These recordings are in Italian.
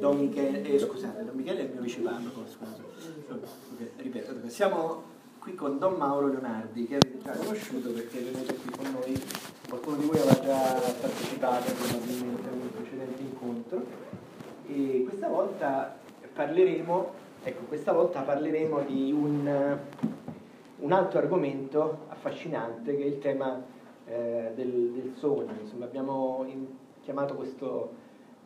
Don Michele, eh, scusate, Don Michele è il mio viceparroco, scusa. Ripeto, siamo qui con Don Mauro Leonardi, che avete già conosciuto perché è venuto qui con noi, qualcuno di voi aveva già partecipato probabilmente a un precedente incontro e questa volta parleremo, ecco, questa volta parleremo di un, un altro argomento affascinante che è il tema eh, del, del, sogno. Insomma, abbiamo in, chiamato questo,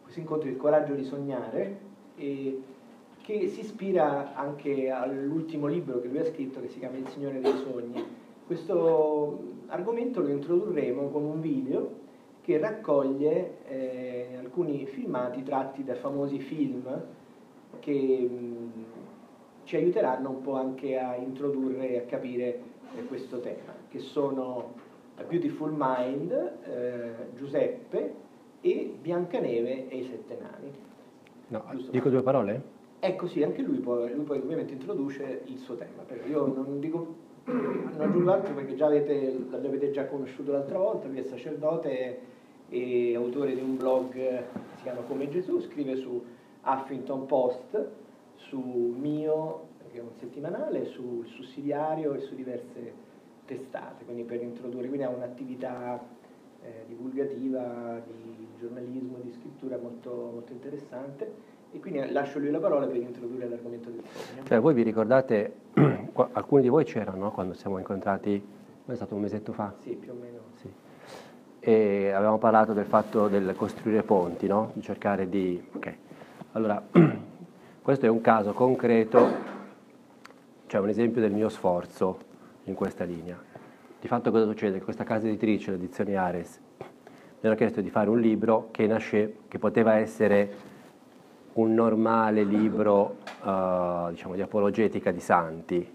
questo, incontro il coraggio di sognare che si ispira anche all'ultimo libro che lui ha scritto che si chiama Il Signore dei Sogni. Questo argomento lo introdurremo con un video che raccoglie eh, alcuni filmati tratti da famosi film che mh, ci aiuteranno un po' anche a introdurre e a capire eh, questo tema, che sono A Beautiful Mind, eh, Giuseppe e Biancaneve e i Sette Nani. No, dico due parole? Ecco sì, anche lui poi, lui poi ovviamente introduce il suo tema, però io non dico non aggiungo altro perché già avete, l'avete già conosciuto l'altra volta, lui è sacerdote e autore di un blog che si chiama Come Gesù, scrive su Huffington Post, su Mio, che è un settimanale, sul sussidiario e su diverse testate, quindi per introdurre, quindi ha un'attività eh, divulgativa, di giornalismo, di scrittura molto, molto interessante e quindi lascio lui la parola per introdurre l'argomento del sogno. Cioè, voi vi ricordate, alcuni di voi c'erano quando siamo incontrati, è stato un mesetto fa? Sì, più o meno. Sì. E avevamo parlato del fatto del costruire ponti, no? di cercare di... Ok, allora, questo è un caso concreto, cioè un esempio del mio sforzo in questa linea. Di fatto cosa succede? Questa casa editrice, l'edizione Ares, mi hanno chiesto di fare un libro che, nasce, che poteva essere un normale libro uh, diciamo, di apologetica di santi,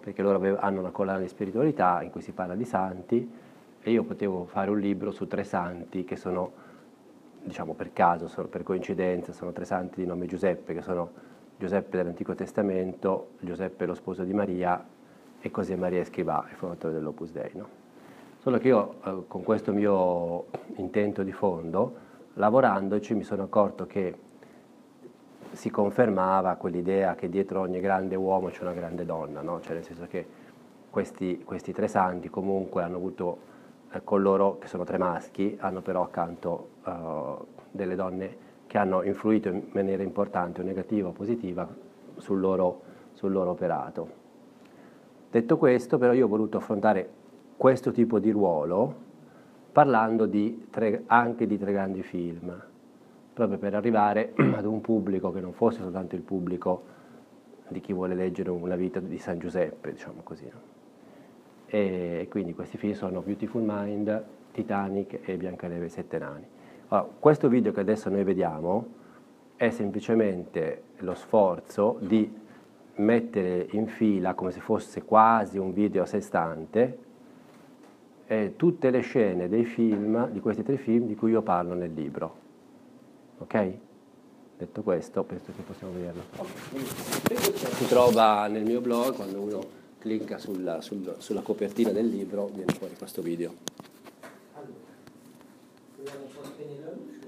perché loro hanno una collana di spiritualità in cui si parla di santi e io potevo fare un libro su tre santi che sono, diciamo per caso, sono, per coincidenza, sono tre santi di nome Giuseppe, che sono Giuseppe dell'Antico Testamento, Giuseppe lo sposo di Maria e così Maria Scrivà, il fondatore dell'Opus Dei. No? Solo che io eh, con questo mio intento di fondo, lavorandoci, mi sono accorto che si confermava quell'idea che dietro ogni grande uomo c'è una grande donna, no? cioè nel senso che questi, questi tre santi comunque hanno avuto eh, con loro, che sono tre maschi, hanno però accanto uh, delle donne che hanno influito in maniera importante, o negativa o positiva, sul loro, sul loro operato. Detto questo, però io ho voluto affrontare questo tipo di ruolo parlando di tre, anche di tre grandi film proprio per arrivare ad un pubblico che non fosse soltanto il pubblico di chi vuole leggere una vita di San Giuseppe, diciamo così. E quindi questi film sono Beautiful Mind, Titanic e Biancaneve e Sette Nani. Allora, questo video che adesso noi vediamo è semplicemente lo sforzo di mettere in fila come se fosse quasi un video a sé stante eh, tutte le scene dei film, di questi tre film di cui io parlo nel libro. Ok? Detto questo, penso che possiamo vederlo. Si trova nel mio blog, quando uno clicca sulla, sul, sulla copertina del libro viene fuori questo video. Allora,